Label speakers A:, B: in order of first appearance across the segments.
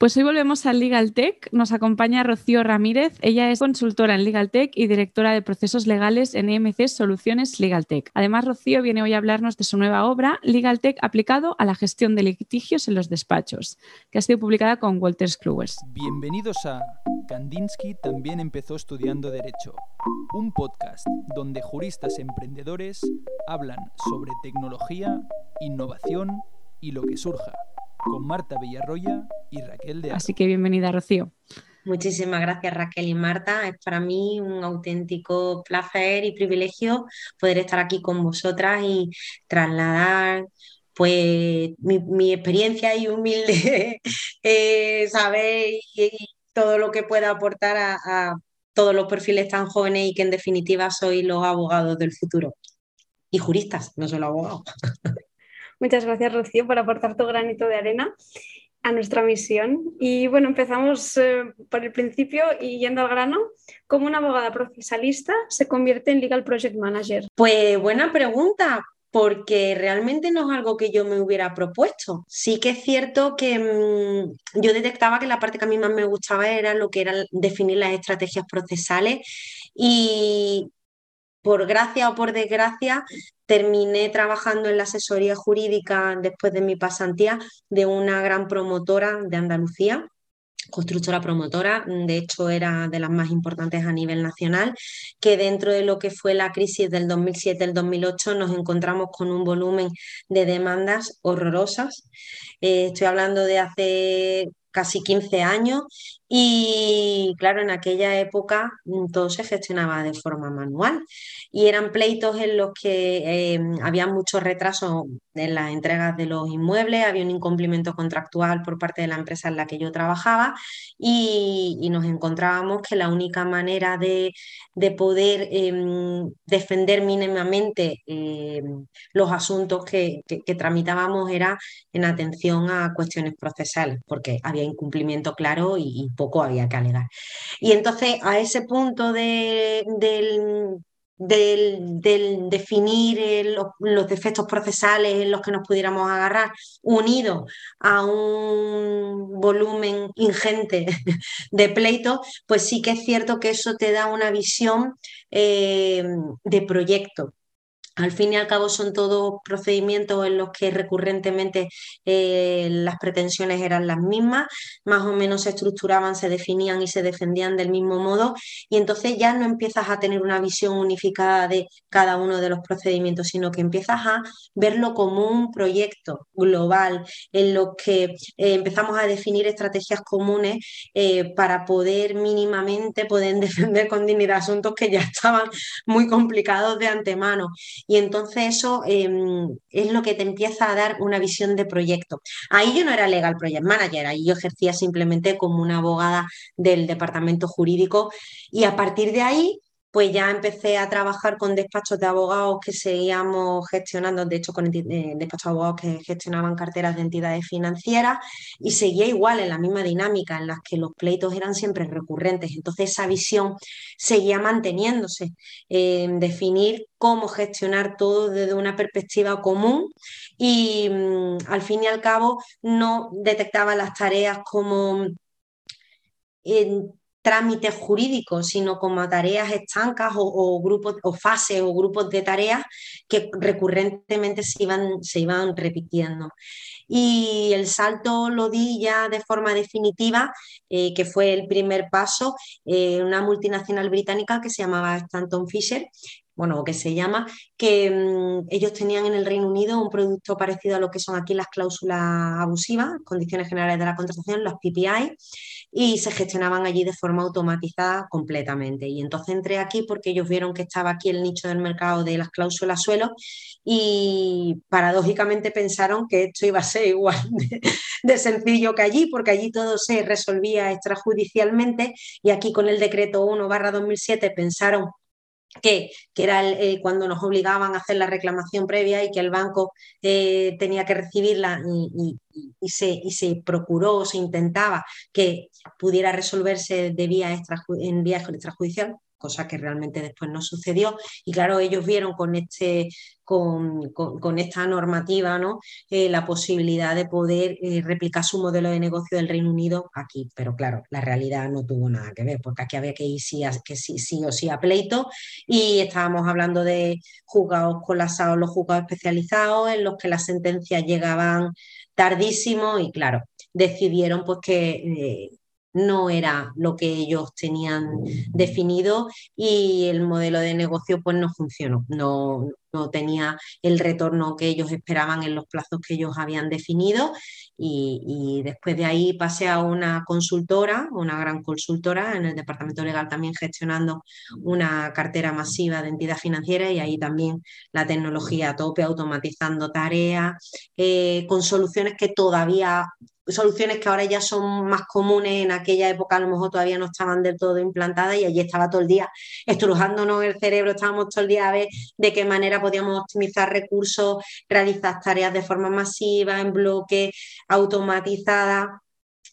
A: Pues hoy volvemos al Legal Tech. Nos acompaña Rocío Ramírez. Ella es consultora en Legal Tech y directora de procesos legales en EMC Soluciones Legal Tech. Además, Rocío viene hoy a hablarnos de su nueva obra, Legal Tech aplicado a la gestión de litigios en los despachos, que ha sido publicada con Walters Kluwers.
B: Bienvenidos a Kandinsky también empezó estudiando Derecho, un podcast donde juristas emprendedores hablan sobre tecnología, innovación y lo que surja con Marta Villarroya y Raquel de
A: Así que bienvenida, Rocío.
C: Muchísimas gracias Raquel y Marta. Es para mí un auténtico placer y privilegio poder estar aquí con vosotras y trasladar pues mi, experiencia y humilde eh, saber y, todo lo que pueda aportar a, a todos los perfiles tan jóvenes y que en definitiva soy los abogados del futuro. Y juristas, no solo abogados.
D: Muchas gracias, Rocío, por aportar tu granito de arena a nuestra misión. Y bueno, empezamos eh, por el principio y yendo al grano. ¿Cómo una abogada procesalista se convierte en Legal Project Manager?
C: Pues buena pregunta, porque realmente no es algo que yo me hubiera propuesto. Sí que es cierto que mm, yo detectaba que la parte que a mí más me gustaba era lo que era definir las estrategias procesales y por gracia o por desgracia terminé trabajando en la asesoría jurídica después de mi pasantía de una gran promotora de Andalucía, constructora promotora, de hecho era de las más importantes a nivel nacional, que dentro de lo que fue la crisis del 2007-2008 nos encontramos con un volumen de demandas horrorosas. Eh, estoy hablando de hace casi 15 años y claro, en aquella época mm, todo se gestionaba de forma manual y eran pleitos en los que eh, había mucho retraso en las entregas de los inmuebles, había un incumplimiento contractual por parte de la empresa en la que yo trabajaba y, nos encontrábamos que la única manera de, poder em, defender mínimamente em, los asuntos que, tramitábamos era en atención a cuestiones procesales, porque había incumplimiento claro y, poco había que alegar. Y entonces a ese punto del, del, definir los, defectos procesales en los que nos pudiéramos agarrar, unido a un volumen ingente de pleitos, pues sí que es cierto que eso te da una visión eh, de proyecto al fin y al cabo son todos procedimientos en los que recurrentemente eh, las pretensiones eran las mismas, más o menos se estructuraban, se definían y se defendían del mismo modo y entonces ya no empiezas a tener una visión unificada de cada uno de los procedimientos, sino que empiezas a verlo como un proyecto global en lo que eh, empezamos a definir estrategias comunes eh, para poder mínimamente poder defender con dignidad asuntos que ya estaban muy complicados de antemano y entonces eso em, es lo que te empieza a dar una visión de proyecto. Ahí yo no era legal project manager, ahí yo ejercía simplemente como una abogada del departamento jurídico y a partir de ahí pues ya empecé a trabajar con despachos de abogados que seguíamos gestionando, de hecho con eh, despachos de abogados que gestionaban carteras de entidades financieras y seguía igual en la misma dinámica en las que los pleitos eran siempre recurrentes. Entonces esa visión seguía manteniéndose, en definir cómo gestionar todo desde una perspectiva común y mm, al fin y al cabo no detectaba las tareas como... En, trámites jurídicos, sino como tareas estancas o, grupos o fases o grupos de tareas que recurrentemente se iban, se iban repitiendo. Y el salto lo di ya de forma definitiva, eh, que fue el primer paso, eh, una multinacional británica que se llamaba Stanton Fisher, bueno, que se llama, que mm, ellos tenían en el Reino Unido un producto parecido a lo que son aquí las cláusulas abusivas, condiciones generales de la contratación, los PPI, y se gestionaban allí de forma automatizada completamente. Y entonces entré aquí porque ellos vieron que estaba aquí el nicho del mercado de las cláusulas suelo y paradójicamente pensaron que esto iba a ser igual de, sencillo que allí, porque allí todo se resolvía extrajudicialmente y aquí con el decreto 1 barra 2007 pensaron que, era eh, cuando nos obligaban a hacer la reclamación previa y que el banco eh, tenía que recibirla y, se, y, se, procuró, se intentaba que pudiera resolverse de en vía extrajudicial, cosa que realmente después no sucedió. Y claro, ellos vieron con, este, con, con, esta normativa ¿no? Eh, la posibilidad de poder eh, replicar su modelo de negocio del Reino Unido aquí. Pero claro, la realidad no tuvo nada que ver, porque aquí había que ir sí, que sí, sí o sí a pleito y estábamos hablando de juzgados colapsados, los juzgados especializados, en los que las sentencias llegaban tardísimo y claro, decidieron pues que eh, no era lo que ellos tenían definido y el modelo de negocio pues no funcionó, no, no tenía el retorno que ellos esperaban en los plazos que ellos habían definido y, después de ahí pasé a una consultora, una gran consultora en el departamento legal también gestionando una cartera masiva de entidad financiera y ahí también la tecnología a tope, automatizando tareas, eh, con soluciones que todavía soluciones que ahora ya son más comunes, en aquella época a lo mejor todavía no estaban del todo implantadas y allí estaba todo el día estrujándonos el cerebro, estábamos todo el día a ver de qué manera podíamos optimizar recursos, realizar tareas de forma masiva, en bloque, automatizada.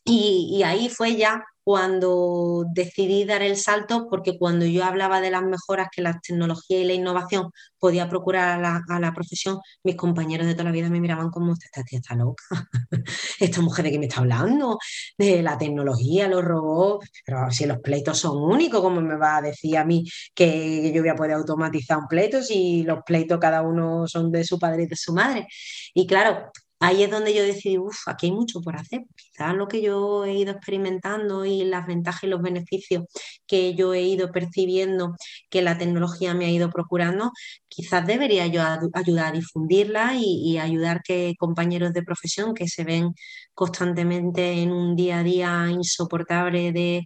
C: Y, y ahí fue ya cuando decidí dar el salto, porque cuando yo hablaba de las mejoras que la tecnología y la innovación podía procurar a la, profesión, mis compañeros de toda la vida me miraban como, esta tía está loca, esta mujer de qué me está hablando, de la tecnología, los robots, pero si los pleitos son únicos, ¿cómo me va a decir a mí que yo voy a poder automatizar un pleito si los pleitos cada uno son de su padre y de su madre? Y claro, ahí es donde yo decidí, uff, aquí hay mucho por hacer. Quizás lo que yo he ido experimentando y las ventajas y los beneficios que yo he ido percibiendo que la tecnología me ha ido procurando, quizás debería yo ayudar a difundirla y, ayudar que compañeros de profesión que se ven constantemente en un día a día insoportable de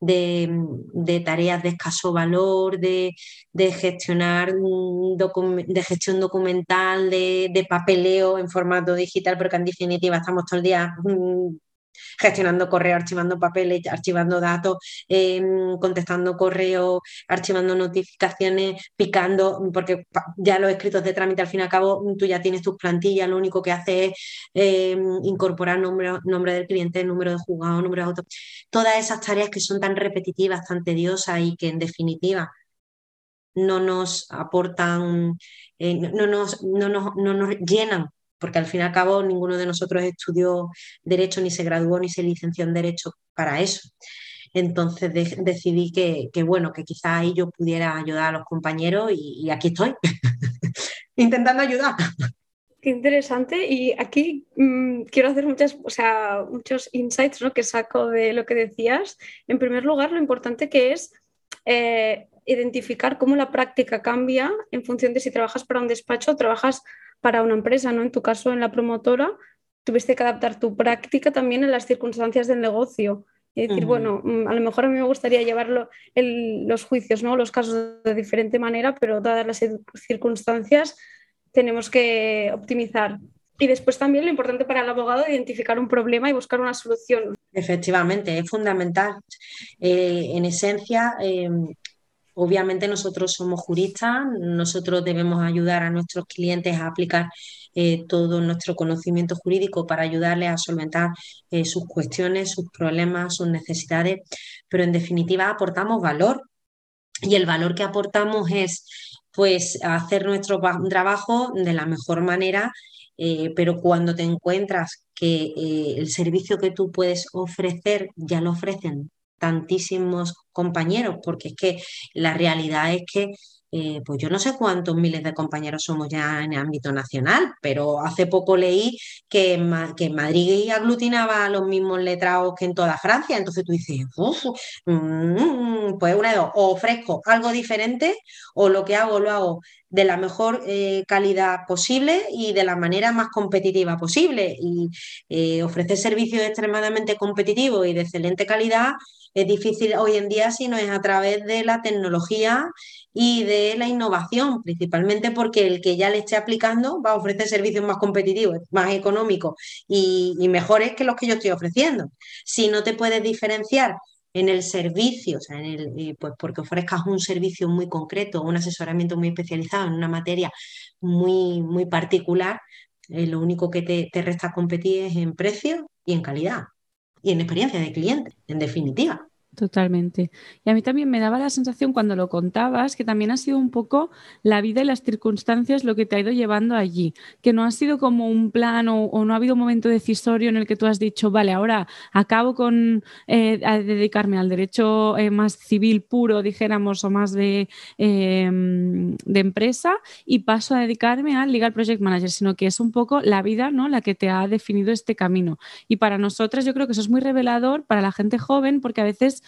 C: de, tareas de escaso valor, de, gestionar de gestión documental, de, de, papeleo en formato digital, pero que en definitiva estamos todo el día mm, gestionando correo, archivando papeles, archivando datos, em, contestando correo, archivando notificaciones, picando, porque ya los escritos de trámite al fin y al cabo tú ya tienes tus plantillas, lo único que hace es em, incorporar nombre, nombre del cliente, número de juzgado, número de auto, todas esas tareas que son tan repetitivas, tan tediosas y que en definitiva no nos aportan, eh, no, nos, no, nos, no nos llenan porque al fin y al cabo ninguno de nosotros estudió derecho, ni se graduó, ni se licenció en derecho para eso. Entonces decidí que, bueno, que quizás ahí yo pudiera ayudar a los compañeros y, aquí estoy, intentando ayudar.
D: Qué interesante. Y aquí mm, quiero hacer muchas, o sea, muchos insights ¿no? que saco de lo que decías. En primer lugar, lo importante que es eh, identificar cómo la práctica cambia en función de si trabajas para un despacho o trabajas para una empresa, ¿no? En tu caso, en la promotora, tuviste que adaptar tu práctica también a las circunstancias del negocio. Y decir, bueno, mm, a lo mejor a mí me gustaría llevarlo los juicios, ¿no? Los casos de diferente manera, pero dadas las circunstancias tenemos que optimizar. Y después también lo importante para el abogado identificar un problema y buscar una solución.
C: Efectivamente, es fundamental. Eh, en esencia, em, Obviamente nosotros somos juristas, nosotros debemos ayudar a nuestros clientes a aplicar eh, todo nuestro conocimiento jurídico para ayudarles a solventar eh, sus cuestiones, sus problemas, sus necesidades, pero en definitiva aportamos valor. Y el valor que aportamos es pues hacer nuestro trabajo de la mejor manera, eh, pero cuando te encuentras que el servicio que tú puedes ofrecer ya lo ofrecen tantísimos compañeros, porque es que la realidad es que eh, pues yo no sé cuántos miles de compañeros somos ya en el ámbito nacional, pero hace poco leí que, que en Madrid aglutinaba los mismos letrados que en toda Francia. Entonces tú dices, mm, pues una de dos, o ofrezco algo diferente o lo que hago lo hago de la mejor eh, calidad posible y de la manera más competitiva posible. Y eh, ofrecer servicios extremadamente competitivos y de excelente calidad es difícil hoy en día si no es a través de la tecnología y de la innovación, principalmente porque el que ya le esté aplicando va a ofrecer servicios más competitivos, más económicos y, mejores que los que yo estoy ofreciendo. Si no te puedes diferenciar en el servicio, o sea, en el, eh, pues porque ofrezcas un servicio muy concreto, un asesoramiento muy especializado en una materia muy, muy particular, eh, lo único que te, te, resta competir es en precio y en calidad y en experiencia de cliente, en definitiva.
A: Totalmente. Y a mí también me daba la sensación cuando lo contabas que también ha sido un poco la vida y las circunstancias lo que te ha ido llevando allí, que no ha sido como un plan o, no ha habido un momento decisorio en el que tú has dicho, vale, ahora acabo con eh, dedicarme al derecho eh, más civil puro, dijéramos, o más de, em, de empresa y paso a dedicarme al Legal Project Manager, sino que es un poco la vida ¿no? la que te ha definido este camino. Y para nosotras yo creo que eso es muy revelador para la gente joven porque a veces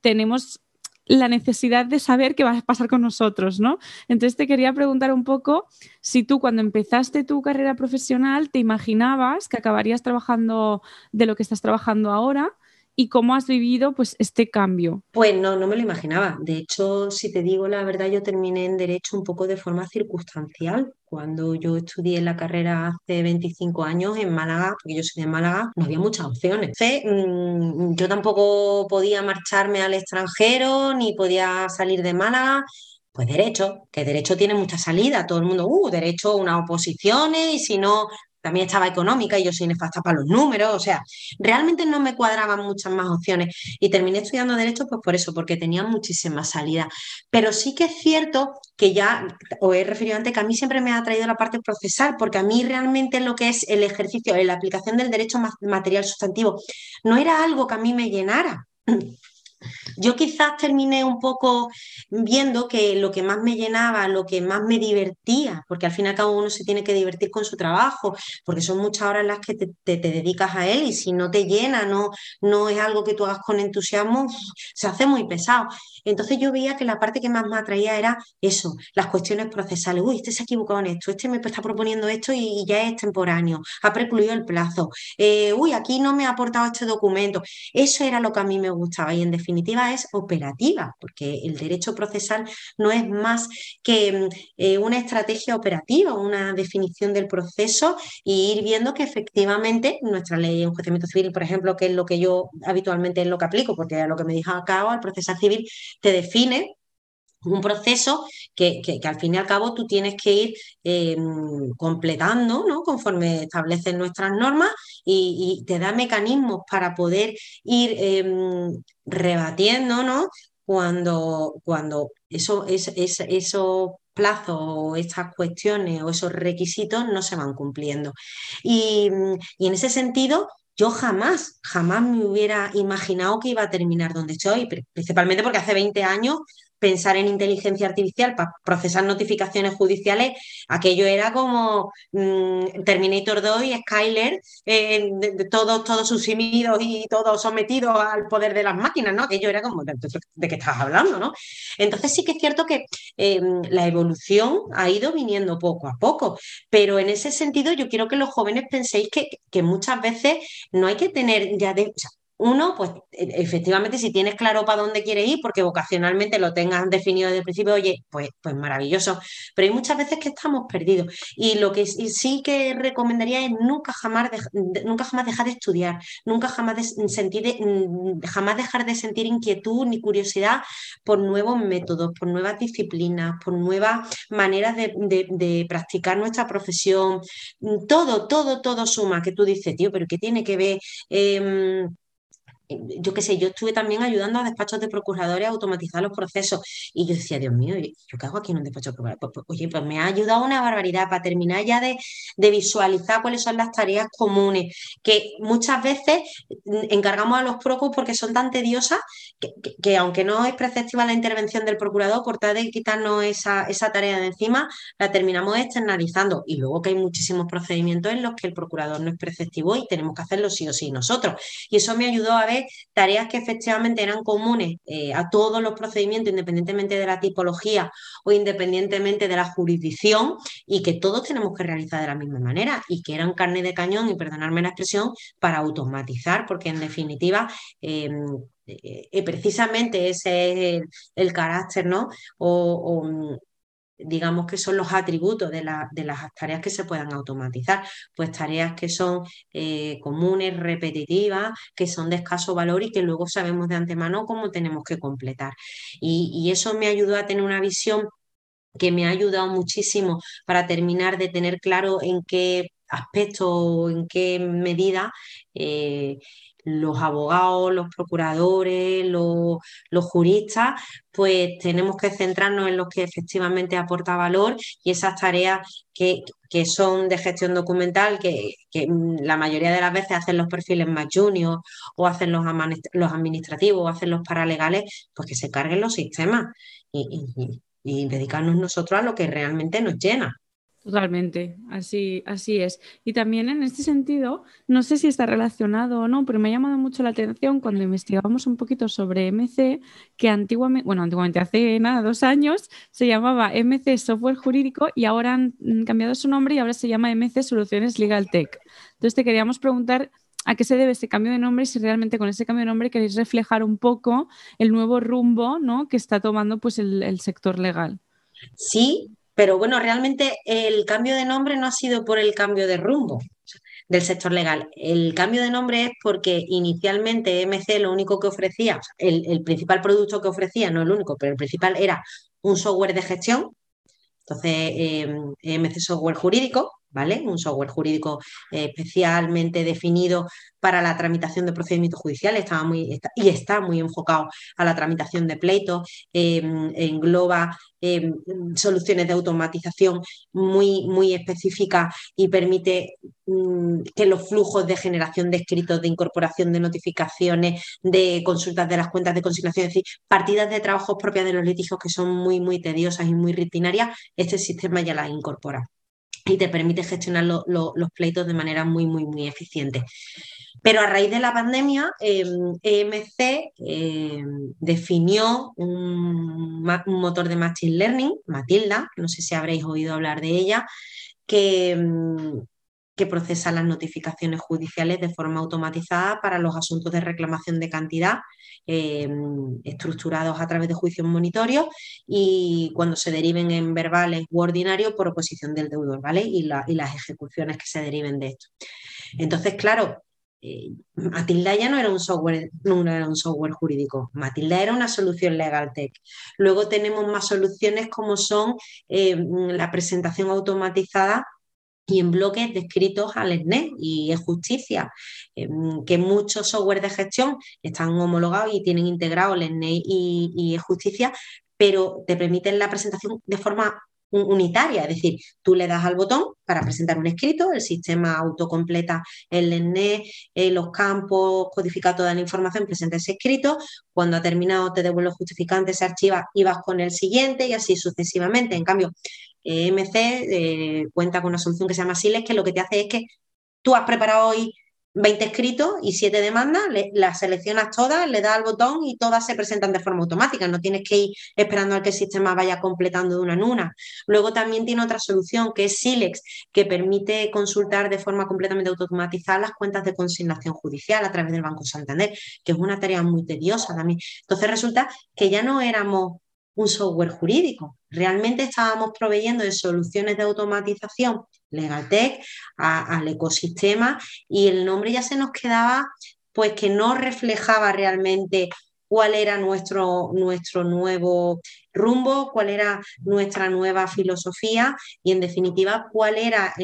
A: tenemos la necesidad de saber qué va a pasar con nosotros, ¿no? Entonces te quería preguntar un poco si tú cuando empezaste tu carrera profesional te imaginabas que acabarías trabajando de lo que estás trabajando ahora y cómo has vivido pues este cambio.
C: Pues no, no me lo imaginaba. De hecho, si te digo la verdad, yo terminé en derecho un poco de forma circunstancial. Cuando yo estudié la carrera hace 25 años en Málaga, porque yo soy de Málaga, no había muchas opciones. Mm, yo tampoco podía marcharme al extranjero ni podía salir de Málaga. Pues derecho, que derecho tiene mucha salida, todo el mundo, uh, derecho, unas oposiciones, y si no, también estaba económica y yo soy nefasta para los números, o sea, realmente no me cuadraban muchas más opciones y terminé estudiando derecho pues por eso, porque tenía muchísima salida. Pero sí que es cierto que ya, os he referido antes, que a mí siempre me ha traído la parte procesal, porque a mí realmente lo que es el ejercicio, la aplicación del derecho material sustantivo, no era algo que a mí me llenara. Yo quizás terminé un poco viendo que lo que más me llenaba, lo que más me divertía, porque al fin y al cabo uno se tiene que divertir con su trabajo, porque son muchas horas las que te, dedicas a él y si no te llena, no, no es algo que tú hagas con entusiasmo, se hace muy pesado. Entonces yo veía que la parte que más me atraía era eso, las cuestiones procesales. Uy, este se ha equivocado en esto, este me está proponiendo esto y, ya es temporáneo, ha precluido el plazo. Eh, uy, aquí no me ha aportado este documento. Eso era lo que a mí me gustaba y en definitiva es operativa, porque el derecho procesal no es más que mm, eh, una estrategia operativa, una definición del proceso y ir viendo que efectivamente nuestra ley de enjuiciamiento civil, por ejemplo, que es lo que yo habitualmente es lo que aplico, porque a lo que me dijo acá, al procesal civil, te define un proceso que, al fin y al cabo tú tienes que ir eh, completando, ¿no? Conforme establecen nuestras normas y, te da mecanismos para poder ir em, rebatiendo, ¿no? Cuando, cuando eso, es, esos plazos o estas cuestiones o esos requisitos no se van cumpliendo. y en ese sentido, yo jamás, jamás me hubiera imaginado que iba a terminar donde estoy, principalmente porque hace 20 años pensar en inteligencia artificial para procesar notificaciones judiciales, aquello era como mm, Terminator 2 y Skyler, eh, todos, todos suprimidos y todos sometidos al poder de las máquinas, ¿no? Aquello era como, ¿de, qué estás hablando, no? Entonces sí que es cierto que em, la evolución ha ido viniendo poco a poco, pero en ese sentido yo quiero que los jóvenes penséis que, que muchas veces no hay que tener ya de... Uno, pues e, efectivamente, si tienes claro para dónde quieres ir, porque vocacionalmente lo tengas definido desde el principio, oye, pues, pues maravilloso. Pero hay muchas veces que estamos perdidos. Y lo que sí que recomendaría es nunca jamás, nunca jamás dejar de estudiar, nunca jamás, sentir, mm, jamás dejar de sentir inquietud ni curiosidad por nuevos métodos, por nuevas disciplinas, por nuevas maneras de, practicar nuestra profesión. Todo, todo, todo suma, que tú dices, tío, pero ¿qué tiene que ver? Em, yo qué sé, yo estuve también ayudando a despachos de procuradores a automatizar los procesos y yo decía, Dios mío, ¿yo qué hago aquí en un despacho de procuradores? Pues, pues, oye, pues me ha ayudado una barbaridad para terminar ya de, visualizar cuáles son las tareas comunes, que muchas veces encargamos a los procus porque son tan tediosas que, aunque no es preceptiva la intervención del procurador, por tal de quitarnos esa, esa tarea de encima, la terminamos externalizando. Y luego que hay muchísimos procedimientos en los que el procurador no es preceptivo y tenemos que hacerlo sí o sí nosotros. Y eso me ayudó a ver tareas que efectivamente eran comunes eh, a todos los procedimientos, independientemente de la tipología o independientemente de la jurisdicción, y que todos tenemos que realizar de la misma manera, y que eran carne de cañón, y perdonarme la expresión, para automatizar, porque en definitiva em, eh, precisamente ese es el, carácter, ¿no? o, digamos que son los atributos de, las tareas que se puedan automatizar, pues tareas que son eh, comunes, repetitivas, que son de escaso valor y que luego sabemos de antemano cómo tenemos que completar. Y, eso me ayudó a tener una visión que me ha ayudado muchísimo para terminar de tener claro en qué aspecto o en qué medida eh, los abogados, los procuradores, los, juristas, pues tenemos que centrarnos en los que efectivamente aporta valor y esas tareas que, son de gestión documental, que, la mayoría de las veces hacen los perfiles más juniors o hacen los, los administrativos o hacen los paralegales, pues que se carguen los sistemas y dedicarnos nosotros a lo que realmente nos llena.
A: Totalmente, así, así es. Y también en este sentido, no sé si está relacionado o no, pero me ha llamado mucho la atención cuando investigamos un poquito sobre MC, que antiguamente, bueno, antiguamente hace nada, dos años, se llamaba MC Software Jurídico y ahora han cambiado su nombre y ahora se llama MC Soluciones Legal Tech. Entonces te queríamos preguntar a qué se debe ese cambio de nombre y si realmente con ese cambio de nombre queréis reflejar un poco el nuevo rumbo ¿no? que está tomando pues, el, el sector legal.
C: Sí, pero bueno, realmente el cambio de nombre no ha sido por el cambio de rumbo del sector legal. El cambio de nombre es porque inicialmente MC lo único que ofrecía, el, principal producto que ofrecía, no el único, pero el principal era un software de gestión. Entonces, eh, MC Software Jurídico, Un software jurídico eh, especialmente definido para la tramitación de procedimientos judiciales, estaba muy, y está muy enfocado a la tramitación de pleitos, em, engloba em, soluciones de automatización muy, muy específicas y permite mm, que los flujos de generación de escritos, de incorporación de notificaciones, de consultas de las cuentas de consignación, es decir, partidas de trabajos propias de los litigios que son muy, muy tediosas y muy rutinarias, este sistema ya las incorpora y te permite gestionar los pleitos de manera muy, muy, muy eficiente. Pero a raíz de la pandemia, EMC em, definió un, motor de Machine Learning, Matilda, no sé si habréis oído hablar de ella, que, em, que procesa las notificaciones judiciales de forma automatizada para los asuntos de reclamación de cantidad em, estructurados a través de juicios monitorios y cuando se deriven en verbales u ordinarios por oposición del deudor, ¿vale? Y, las ejecuciones que se deriven de esto. Entonces, claro, eh, Matilda ya no era un software, no era un software jurídico, Matilda era una solución legal tech. Luego tenemos más soluciones como son em, la presentación automatizada y en bloques descritos al SNE y es justicia, em, que muchos software de gestión están homologados y tienen integrado el SNE y, y justicia, pero te permiten la presentación de forma unitaria, es decir, tú le das al botón para presentar un escrito, el sistema autocompleta el SNE, eh, los campos, codifica toda la información, presenta ese escrito, cuando ha terminado te devuelve el justificante, se archiva y vas con el siguiente y así sucesivamente. En cambio, MC eh, cuenta con una solución que se llama Siles, que lo que te hace es que tú has preparado hoy 20 escritos y 7 demandas, las seleccionas todas, le das al botón y todas se presentan de forma automática. No tienes que ir esperando a que el sistema vaya completando de una en una. Luego también tiene otra solución que es Silex, que permite consultar de forma completamente automatizada las cuentas de consignación judicial a través del Banco Santander, que es una tarea muy tediosa también. Entonces resulta que ya no éramos un software jurídico. Realmente estábamos proveyendo de soluciones de automatización LegalTech al ecosistema y el nombre ya se nos quedaba pues que no reflejaba realmente cuál era nuestro, nuestro nuevo rumbo, cuál era nuestra nueva filosofía y en definitiva cuál era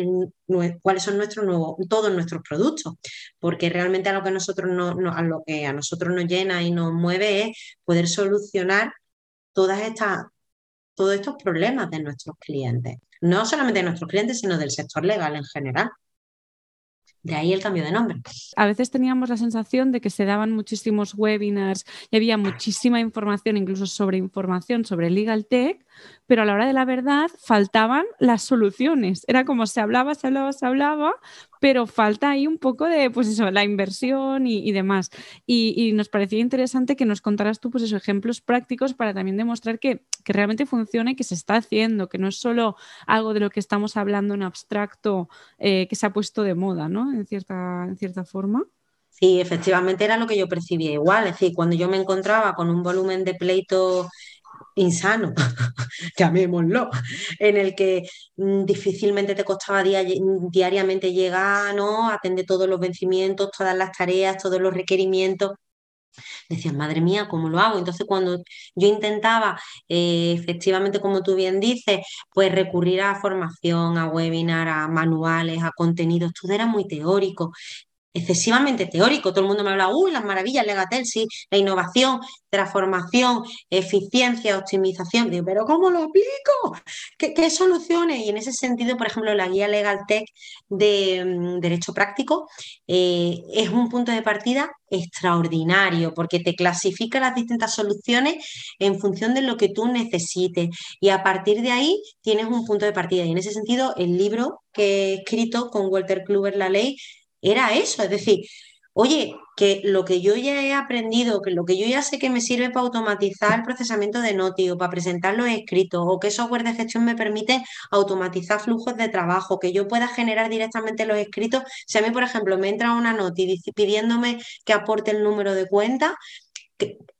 C: cuáles son nuestros nuevos, todos nuestros productos. Porque realmente a lo que nosotros a lo que a nosotros nos llena y nos mueve es poder solucionar todas estas, todos estos problemas de nuestros clientes. No solamente de nuestros clientes, sino del sector legal en general. De ahí el cambio de nombre.
A: A veces teníamos la sensación de que se daban muchísimos webinars y había muchísima información, incluso sobre información sobre Legal Tech, pero a la hora de la verdad faltaban las soluciones. Era como se hablaba, se hablaba, se hablaba, pero falta ahí un poco de, pues eso, la inversión y, demás. Y, nos parecía interesante que nos contaras tú, pues esos ejemplos prácticos para también demostrar que, realmente funciona y que se está haciendo, que no es solo algo de lo que estamos hablando en abstracto eh, que se ha puesto de moda, ¿no? En cierta, en cierta forma.
C: Sí, efectivamente era lo que yo percibía igual. Es decir, cuando yo me encontraba con un volumen de pleito insano, llamémoslo, en el que mm, difícilmente te costaba diariamente llegar, ¿no? Atender todos los vencimientos, todas las tareas, todos los requerimientos. Decías, madre mía, ¿cómo lo hago? Entonces, cuando yo intentaba, eh, efectivamente, como tú bien dices, pues recurrir a formación, a webinar, a manuales, a contenidos, todo era muy teórico excesivamente teórico. Todo el mundo me habla, uy, las maravillas, Legatel, sí, la innovación, transformación, eficiencia, optimización. Digo, pero ¿cómo lo aplico? ¿Qué, soluciones? Y en ese sentido, por ejemplo, la guía Legal Tech de mm, Derecho Práctico eh, es un punto de partida extraordinario porque te clasifica las distintas soluciones en función de lo que tú necesites y a partir de ahí tienes un punto de partida. Y en ese sentido, el libro que he escrito con Walter Kluber, La Ley, era eso, es decir, oye, que lo que yo ya he aprendido, que lo que yo ya sé que me sirve para automatizar el procesamiento de Noti o para presentar los escritos, o qué software de gestión me permite automatizar flujos de trabajo, que yo pueda generar directamente los escritos. Si a mí, por ejemplo, me entra una Noti pidiéndome que aporte el número de cuenta,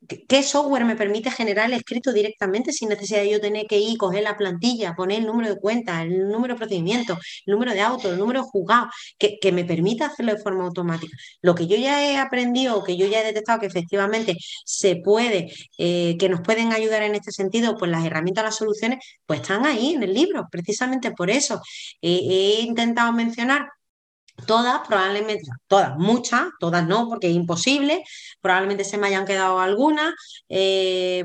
C: ¿Qué software me permite generar el escrito directamente sin necesidad de yo tener que ir, coger la plantilla, poner el número de cuenta, el número de procedimiento, el número de auto, el número juzgado, que, me permita hacerlo de forma automática? Lo que yo ya he aprendido, que yo ya he detectado que efectivamente se puede, eh, que nos pueden ayudar en este sentido, pues las herramientas, las soluciones, pues están ahí en el libro, precisamente por eso. he intentado mencionar Todas, probablemente, todas, muchas, todas no, porque es imposible, probablemente se me hayan quedado algunas, eh,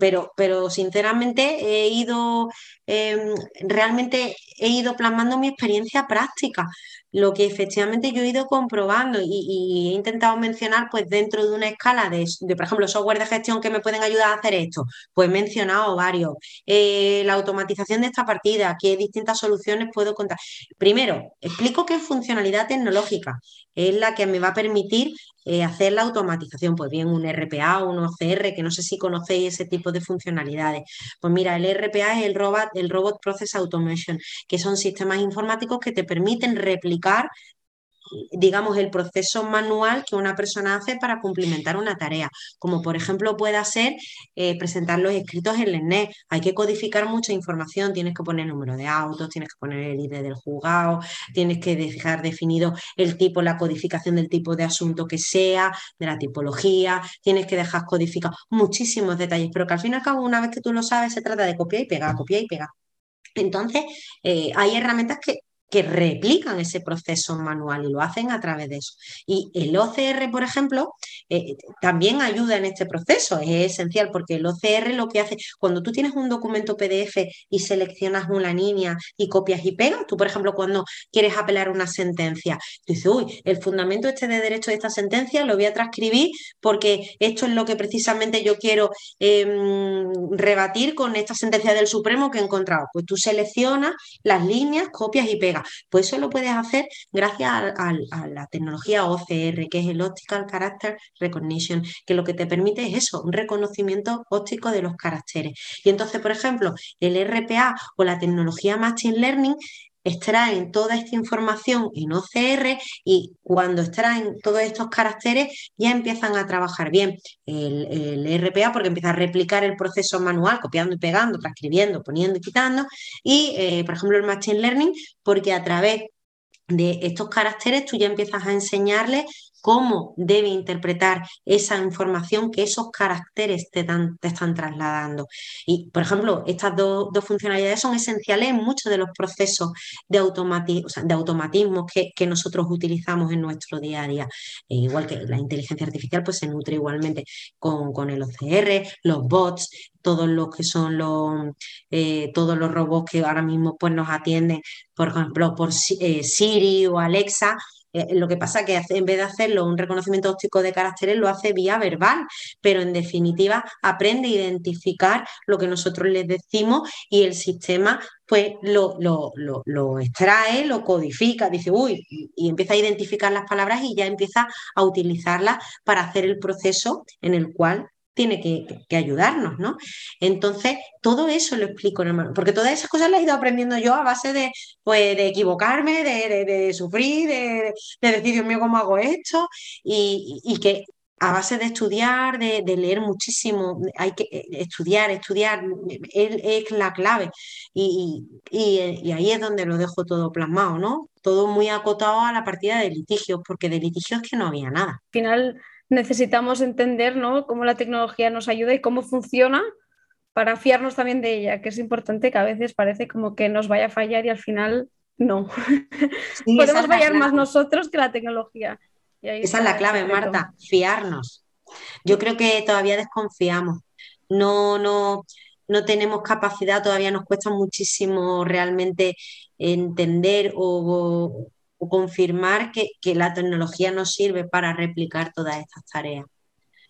C: pero, pero sinceramente he ido, em, realmente he ido plasmando mi experiencia práctica lo que efectivamente yo he ido comprobando y, he intentado mencionar, pues dentro de una escala de, por ejemplo, software de gestión que me pueden ayudar a hacer esto, pues he mencionado varios. Eh, la automatización de esta partida, qué distintas soluciones puedo contar. Primero, explico qué funcionalidad tecnológica es la que me va a permitir eh, hacer la automatización, pues bien un RPA o un OCR, que no sé si conocéis ese tipo de funcionalidades. Pues mira, el RPA es el Robot, el Robot Process Automation, que son sistemas informáticos que te permiten replicar digamos, el proceso manual que una persona hace para cumplimentar una tarea, como por ejemplo pueda ser eh, presentar los escritos en el ENE. Hay que codificar mucha información, tienes que poner el número de autos, tienes que poner el ID del juzgado, tienes que dejar definido el tipo, la codificación del tipo de asunto que sea, de la tipología, tienes que dejar codificado muchísimos detalles, pero que al fin y al cabo, una vez que tú lo sabes, se trata de copiar y pegar, copiar y pegar. Entonces, eh, hay herramientas que que replican ese proceso manual y lo hacen a través de eso. Y el OCR, por ejemplo, eh, también ayuda en este proceso, es esencial porque el OCR lo que hace, cuando tú tienes un documento PDF y seleccionas una línea y copias y pegas, tú, por ejemplo, cuando quieres apelar una sentencia, tú dices, uy, el fundamento este de derecho de esta sentencia lo voy a transcribir porque esto es lo que precisamente yo quiero em, rebatir con esta sentencia del Supremo que he encontrado. Pues tú seleccionas las líneas, copias y pegas pues eso lo puedes hacer gracias a, la tecnología OCR, que es el Optical Character Recognition, que lo que te permite es eso, un reconocimiento óptico de los caracteres. Y entonces, por ejemplo, el RPA o la tecnología Machine Learning extraen toda esta información en OCR y cuando extraen todos estos caracteres ya empiezan a trabajar bien el, RPA porque empieza a replicar el proceso manual, copiando y pegando, transcribiendo, poniendo y quitando, y eh, por ejemplo el Machine Learning porque a través de estos caracteres tú ya empiezas a enseñarle cómo debe interpretar esa información que esos caracteres te, están trasladando. Y, por ejemplo, estas dos, funcionalidades son esenciales en muchos de los procesos de, de automatismo que, nosotros utilizamos en nuestro día a día. E igual que la inteligencia artificial, pues se nutre igualmente con, el OCR, los bots, todos los que son los, eh, todos los robots que ahora mismo pues, nos atienden, por ejemplo, por eh, Siri o Alexa, eh, lo que pasa que en vez de hacerlo un reconocimiento óptico de caracteres, lo hace vía verbal, pero en definitiva aprende a identificar lo que nosotros les decimos y el sistema pues lo, lo, extrae, lo codifica, dice, uy, y empieza a identificar las palabras y ya empieza a utilizarlas para hacer el proceso en el cual tiene que, ayudarnos, ¿no? Entonces, todo eso lo explico, hermano, porque todas esas cosas las he ido aprendiendo yo a base de, pues, de equivocarme, de, sufrir, de, decir, Dios mío, ¿cómo hago esto? Y, que a base de estudiar, de, leer muchísimo, hay que eh, estudiar, estudiar, es, la clave. Y, y, ahí es donde lo dejo todo plasmado, ¿no? Todo muy acotado a la partida de litigios, porque de litigios que no había nada.
D: Al final necesitamos entender ¿no? cómo la tecnología nos ayuda y cómo funciona para fiarnos también de ella, que es importante que a veces parece como que nos vaya a fallar y al final no. Podemos fallar más nosotros que la tecnología.
C: esa es la clave, Marta, fiarnos. Yo creo que todavía desconfiamos. No, no, no tenemos capacidad, todavía nos cuesta muchísimo realmente entender o, confirmar que, la tecnología nos sirve para replicar todas estas tareas.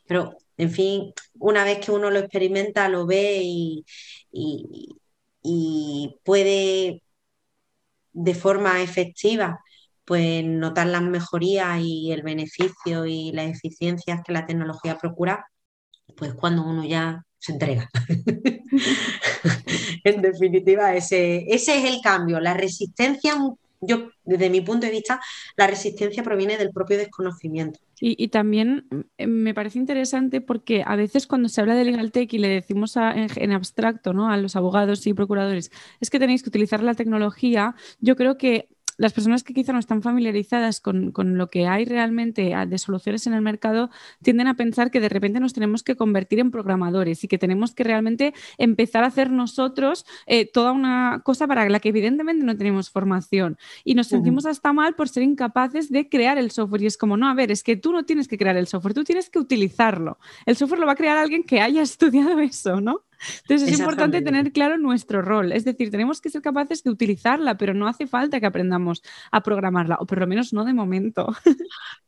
C: Pero, en fin, una vez que uno lo experimenta, lo ve y, y puede de forma efectiva pues notar las mejorías y el beneficio y las eficiencias que la tecnología procura, pues cuando uno ya se entrega. en definitiva, ese, ese es el cambio. La resistencia, yo desde mi punto de vista, la resistencia proviene del propio desconocimiento.
A: Y, también mm, me parece interesante porque a veces cuando se habla de legal tech y le decimos en, abstracto ¿no? a los abogados y procuradores, es que tenéis que utilizar la tecnología, yo creo que las personas que quizá no están familiarizadas con, lo que hay realmente ah, de soluciones en el mercado tienden a pensar que de repente nos tenemos que convertir en programadores y que tenemos que realmente empezar a hacer nosotros eh, toda una cosa para la que evidentemente no tenemos formación. Y nos sentimos hasta mal por ser incapaces de crear el software. Y es como, no, a ver, es que tú no tienes que crear el software, tú tienes que utilizarlo. El software lo va a crear alguien que haya estudiado eso, ¿no? Entonces es importante tener claro nuestro rol, es decir, tenemos que ser capaces de utilizarla, pero no hace falta que aprendamos a programarla, o por lo menos no de momento.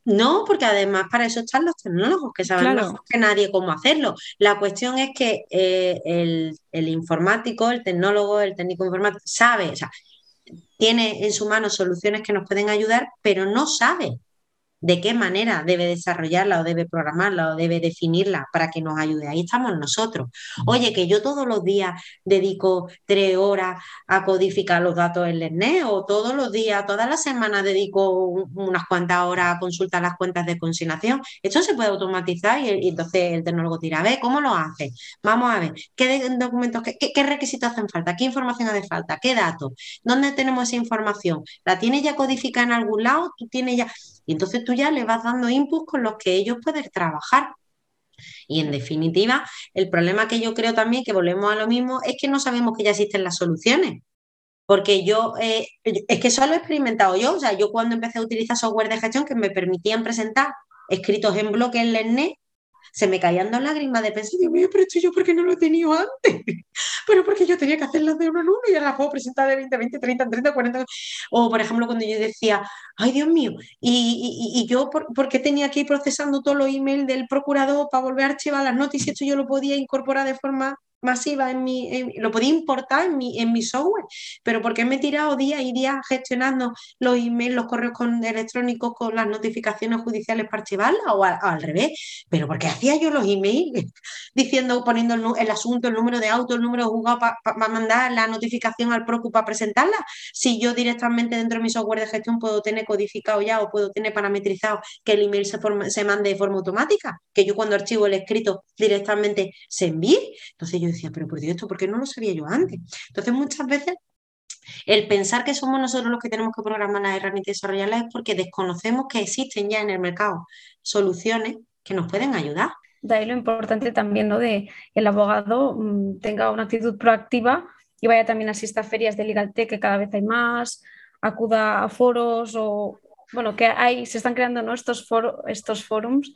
C: No, porque además para eso están los tecnólogos, que saben mejor que nadie cómo hacerlo. La cuestión es que eh, el, informático, el tecnólogo, el técnico informático, sabe, o sea, tiene en su mano soluciones que nos pueden ayudar, pero no sabe de qué manera debe desarrollarla o debe programarla o debe definirla para que nos ayude. Ahí estamos nosotros. Oye, que yo todos los días dedico tres horas a codificar los datos en LENE o todos los días, todas las semanas dedico unas cuantas horas a consultar las cuentas de consignación. Esto se puede automatizar y, entonces el tecnólogo dirá, a ver, ¿cómo lo hace? Vamos a ver, ¿qué documentos, qué, qué requisitos hacen falta? ¿Qué información hace falta? ¿Qué datos? ¿Dónde tenemos esa información? ¿La tienes ya codificada en algún lado? ¿Tú tienes ya...? Y entonces tú ya le vas dando inputs con los que ellos pueden trabajar. Y en definitiva, el problema que yo creo también, que volvemos a lo mismo, es que no sabemos que ya existen las soluciones. Porque yo, eh, es que eso lo he experimentado yo, o sea, yo cuando empecé a utilizar software de gestión que me permitían presentar escritos en bloque en LENNET, se me caían dos lágrimas de pensar, Dios mío, pero esto yo porque no lo he tenido antes, pero porque yo tenía que hacerlas de uno en uno y ahora las puedo presentar de 20, 20, 30, 30, 40. O por ejemplo, cuando yo decía, ay Dios mío, y, y, yo por, qué tenía que ir procesando todos los emails del procurador para volver a archivar las notas y esto yo lo podía incorporar de forma masiva en mi, lo podía importar en mi, en mi software, pero porque me he tirado días y días gestionando los emails, los correos electrónicos con las notificaciones judiciales para archivarlas o, al revés, pero porque hacía yo los emails diciendo, poniendo el, asunto, el número de auto, el número de juzgado para mandar la notificación al PROCU para presentarla, si yo directamente dentro de mi software de gestión puedo tener codificado ya o puedo tener parametrizado que el email se, se mande de forma automática, que yo cuando archivo el escrito directamente se envíe, entonces yo decía, pero por Dios, ¿esto por qué no lo sabía yo antes? Entonces, muchas veces el pensar que somos nosotros los que tenemos que programar las herramientas y desarrollarlas es porque desconocemos que existen ya en el mercado soluciones que nos pueden ayudar.
D: De ahí lo importante también, ¿no? De el abogado mm, tenga una actitud proactiva y vaya también a estas ferias de Legal Tech, que cada vez hay más, acuda a foros o, bueno, que hay, se están creando ¿no? estos, estos forums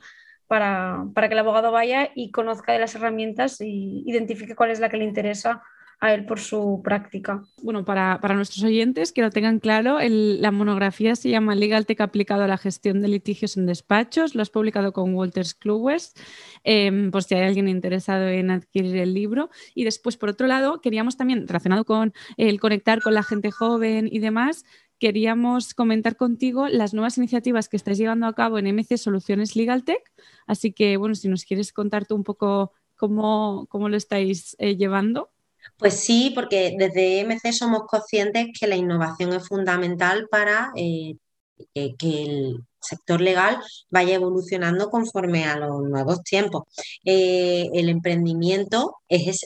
D: para, que el abogado vaya y conozca de las herramientas y identifique cuál es la que le interesa a él por su práctica.
A: Bueno, para, nuestros oyentes que lo tengan claro, la monografía se llama Legal Tech aplicado a la gestión de litigios en despachos. Lo has publicado con Walters Kluwers, eh, por si hay alguien interesado en adquirir el libro. Y después, por otro lado, queríamos también, relacionado con el conectar con la gente joven y demás, queríamos comentar contigo las nuevas iniciativas que estáis llevando a cabo en MC Soluciones Legal Tech. Así que, bueno, si nos quieres contar tú un poco cómo, cómo lo estáis eh, llevando.
C: Pues sí, porque desde MC somos conscientes que la innovación es fundamental para eh, que el sector legal vaya evolucionando conforme a los nuevos tiempos. Eh, el emprendimiento es,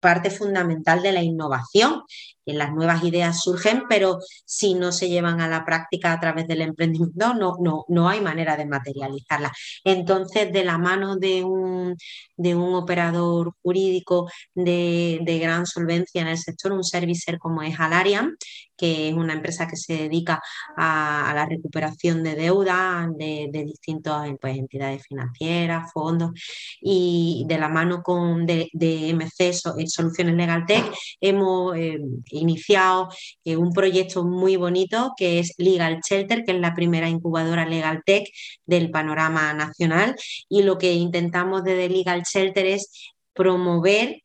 C: parte fundamental de la innovación las nuevas ideas surgen, pero si no se llevan a la práctica a través del emprendimiento, no, no, no hay manera de materializarla. Entonces, de la mano de un, de un operador jurídico de, gran solvencia en el sector, un servicer como es Alarian, que es una empresa que se dedica a, la recuperación de deuda de, distintas pues, entidades financieras, fondos, y de la mano con de, MC eh, Soluciones Legal Tech hemos eh, iniciado eh, un proyecto muy bonito que es Legal Shelter, que es la primera incubadora Legal Tech del panorama nacional, y lo que intentamos desde Legal Shelter es promover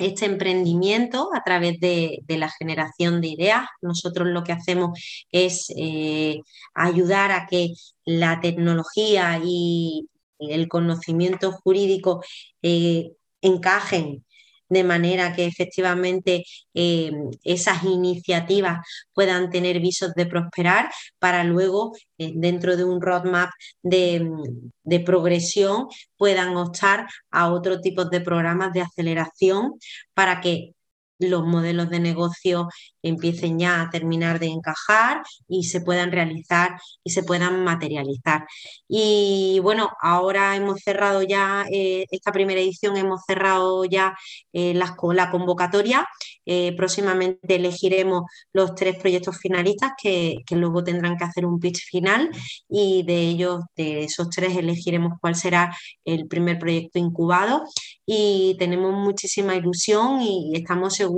C: este emprendimiento a través de, la generación de ideas. Nosotros lo que hacemos es eh, ayudar a que la tecnología y el conocimiento jurídico eh, encajen de manera que efectivamente eh, esas iniciativas puedan tener visos de prosperar para luego, eh, dentro de un roadmap de, de, progresión, puedan optar a otro tipo de programas de aceleración para que los modelos de negocio empiecen ya a terminar de encajar y se puedan realizar y se puedan materializar. Y bueno, ahora hemos cerrado ya eh, esta primera edición, hemos cerrado ya eh, la, convocatoria. Eh, próximamente elegiremos los tres proyectos finalistas que, que, luego tendrán que hacer un pitch final y de ellos, de esos tres, elegiremos cuál será el primer proyecto incubado y tenemos muchísima ilusión y estamos seguros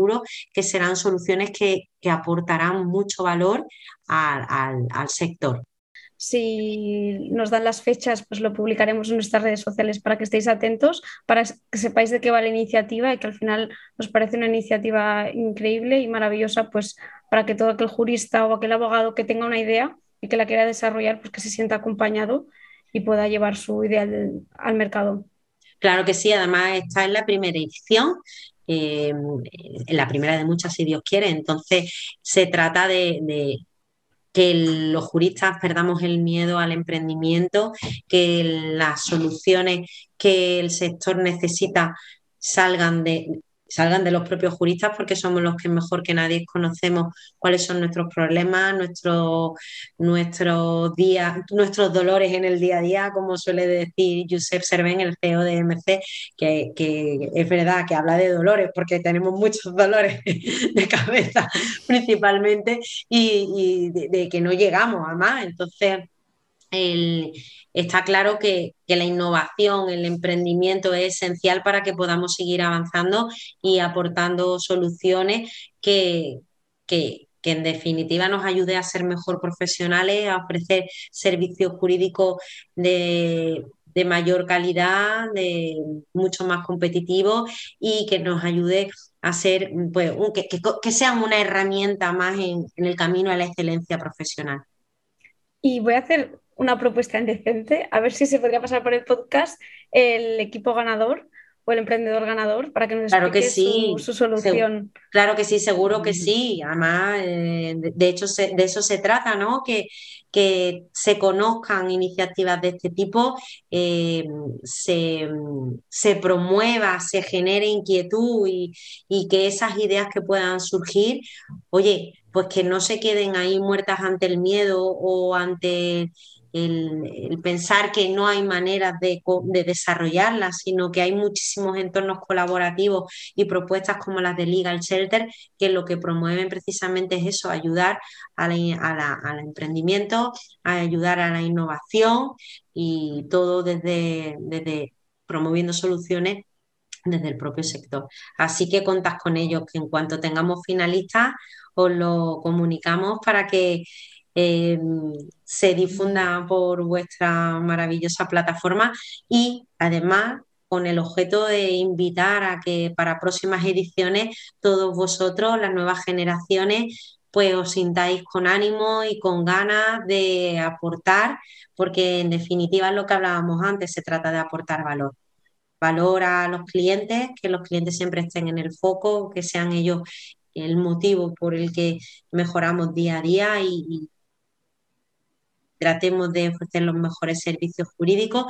C: que serán soluciones que, aportarán mucho valor al, sector.
D: Si nos dan las fechas, pues lo publicaremos en nuestras redes sociales para que estéis atentos, para que sepáis de qué va la iniciativa y que al final nos parece una iniciativa increíble y maravillosa, pues para que todo aquel jurista o aquel abogado que tenga una idea y que la quiera desarrollar, pues que se sienta acompañado y pueda llevar su idea al mercado.
C: Claro que sí, además esta es la primera edición, eh, la primera de muchas si Dios quiere, entonces se trata de, que los juristas perdamos el miedo al emprendimiento, que las soluciones que el sector necesita salgan de, salgan de los propios juristas porque somos los que mejor que nadie conocemos cuáles son nuestros problemas, nuestros, nuestros días, nuestros dolores en el día a día, como suele decir Josep Serven, el CEO de MC, que, es verdad que habla de dolores porque tenemos muchos dolores de cabeza principalmente y, de, de, que no llegamos a más. Entonces, está claro que, la innovación, el emprendimiento es esencial para que podamos seguir avanzando y aportando soluciones que, en definitiva nos ayude a ser mejor profesionales, a ofrecer servicios jurídicos de, mayor calidad, de mucho más competitivos y que nos ayude a ser, pues, que, que, sean una herramienta más en el camino a la excelencia profesional.
D: Y voy a hacer una propuesta indecente, a ver si se podría pasar por el podcast el equipo ganador o el emprendedor ganador para que nos
C: claro
D: explique
C: que sí.
D: su, solución.
C: claro que sí, seguro que sí. Además, eh, de, hecho, de eso se trata, ¿no? Que, que se conozcan iniciativas de este tipo, eh, se, se, promueva, se genere inquietud y, y que esas ideas que puedan surgir, oye, pues que no se queden ahí muertas ante el miedo o ante el, pensar que no hay maneras de, de desarrollarlas, sino que hay muchísimos entornos colaborativos y propuestas como las de Legal Shelter que lo que promueven precisamente es eso, ayudar al emprendimiento, ayudar a la innovación y todo desde, desde promoviendo soluciones desde el propio sector. Así que contas con ellos, que en cuanto tengamos finalistas os lo comunicamos para que eh, se difunda por vuestra maravillosa plataforma y además con el objeto de invitar a que para próximas ediciones todos vosotros, las nuevas generaciones, pues os sintáis con ánimo y con ganas de aportar, porque en definitiva es lo que hablábamos antes, se trata de aportar valor. Valor a los clientes, que los clientes siempre estén en el foco, que sean ellos el motivo por el que mejoramos día a día y, tratemos de ofrecer los mejores servicios jurídicos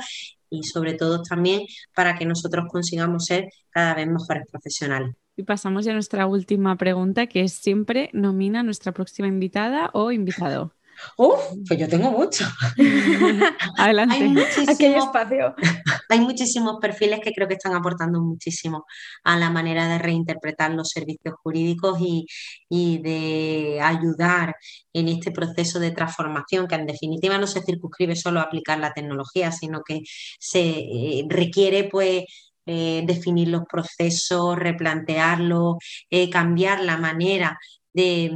C: y sobre todo también para que nosotros consigamos ser cada vez mejores profesionales.
A: Y pasamos a nuestra última pregunta, que es siempre nomina a nuestra próxima invitada o invitado.
C: Uf, pues yo tengo mucho.
A: Adelante.
C: Hay
D: Aquí espacio.
C: hay muchísimos perfiles que creo que están aportando muchísimo a la manera de reinterpretar los servicios jurídicos y, y de ayudar en este proceso de transformación que en definitiva no se circunscribe solo a aplicar la tecnología, sino que se eh, requiere pues eh, definir los procesos, replantearlos, eh, cambiar la manera de,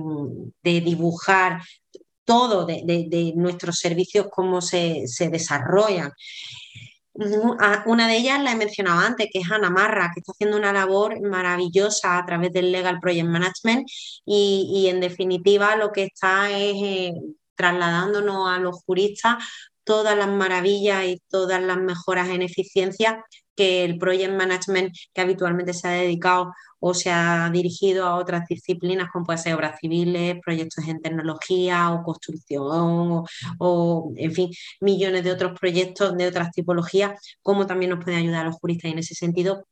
C: de dibujar todo de, nuestros servicios, cómo se, desarrollan. A- Una de ellas la he mencionado antes, que es Ana Marra, que está haciendo una labor maravillosa a través del Legal Project Management y, y en definitiva lo que está es eh, trasladándonos a los juristas todas las maravillas y todas las mejoras en eficiencia que el Project Management que habitualmente se ha dedicado o se ha dirigido a otras disciplinas como puede ser obras civiles, proyectos en tecnología o construcción o, en fin, millones de otros proyectos de otras tipologías, cómo también nos puede ayudar a los juristas en ese sentido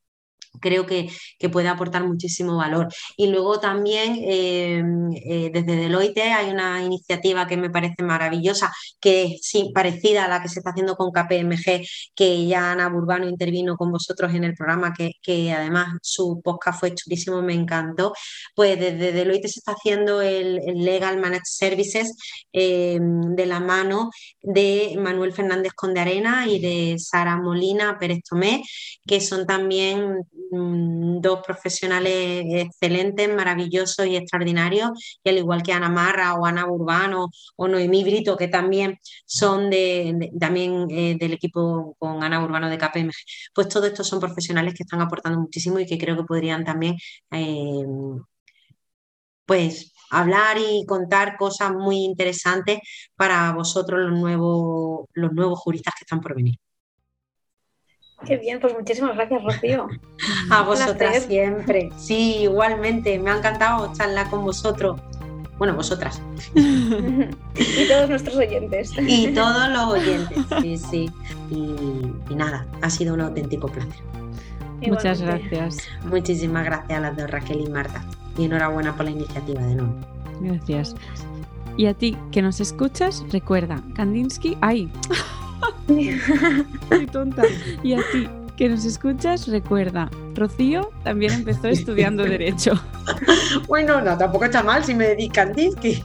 C: creo que, que puede aportar muchísimo valor. Y luego también eh, eh, desde Deloitte hay una iniciativa que me parece maravillosa, que es parecida a la que se está haciendo con KPMG, que ya Ana Burbano intervino con vosotros en el programa, que, que además su podcast fue chulísimo, me encantó. Pues desde Deloitte se está haciendo el, Legal Managed Services eh, de la mano de Manuel Fernández Condearena y de Sara Molina Pérez Tomé, que son también dos profesionales excelentes, maravillosos y extraordinarios, y al igual que Ana Marra o Ana Urbano o Noemí Brito, que también son de, de- también eh, del equipo con Ana Urbano de KPMG, pues todos estos son profesionales que están aportando muchísimo y que creo que podrían también eh, pues hablar y contar cosas muy interesantes para vosotros los nuevos, los nuevos juristas que están por venir.
D: Qué bien, pues muchísimas gracias, Rocío.
C: A vosotras siempre. Sí, igualmente. Me ha encantado charlar con vosotros. Bueno, vosotras.
D: y todos nuestros oyentes.
C: Y todos los oyentes. Sí, sí. Y, y nada, ha sido un auténtico placer.
A: Muchas gracias.
C: Muchísimas gracias a las dos, Raquel y Marta. Y enhorabuena por la iniciativa de nuevo.
A: Gracias. Y a ti que nos escuchas, recuerda, Kandinsky, ¡ay! Soy tonta. Y a ti que nos escuchas, recuerda, Rocío también empezó estudiando Derecho.
C: Bueno, no, tampoco está mal si me dedican.
A: Sí,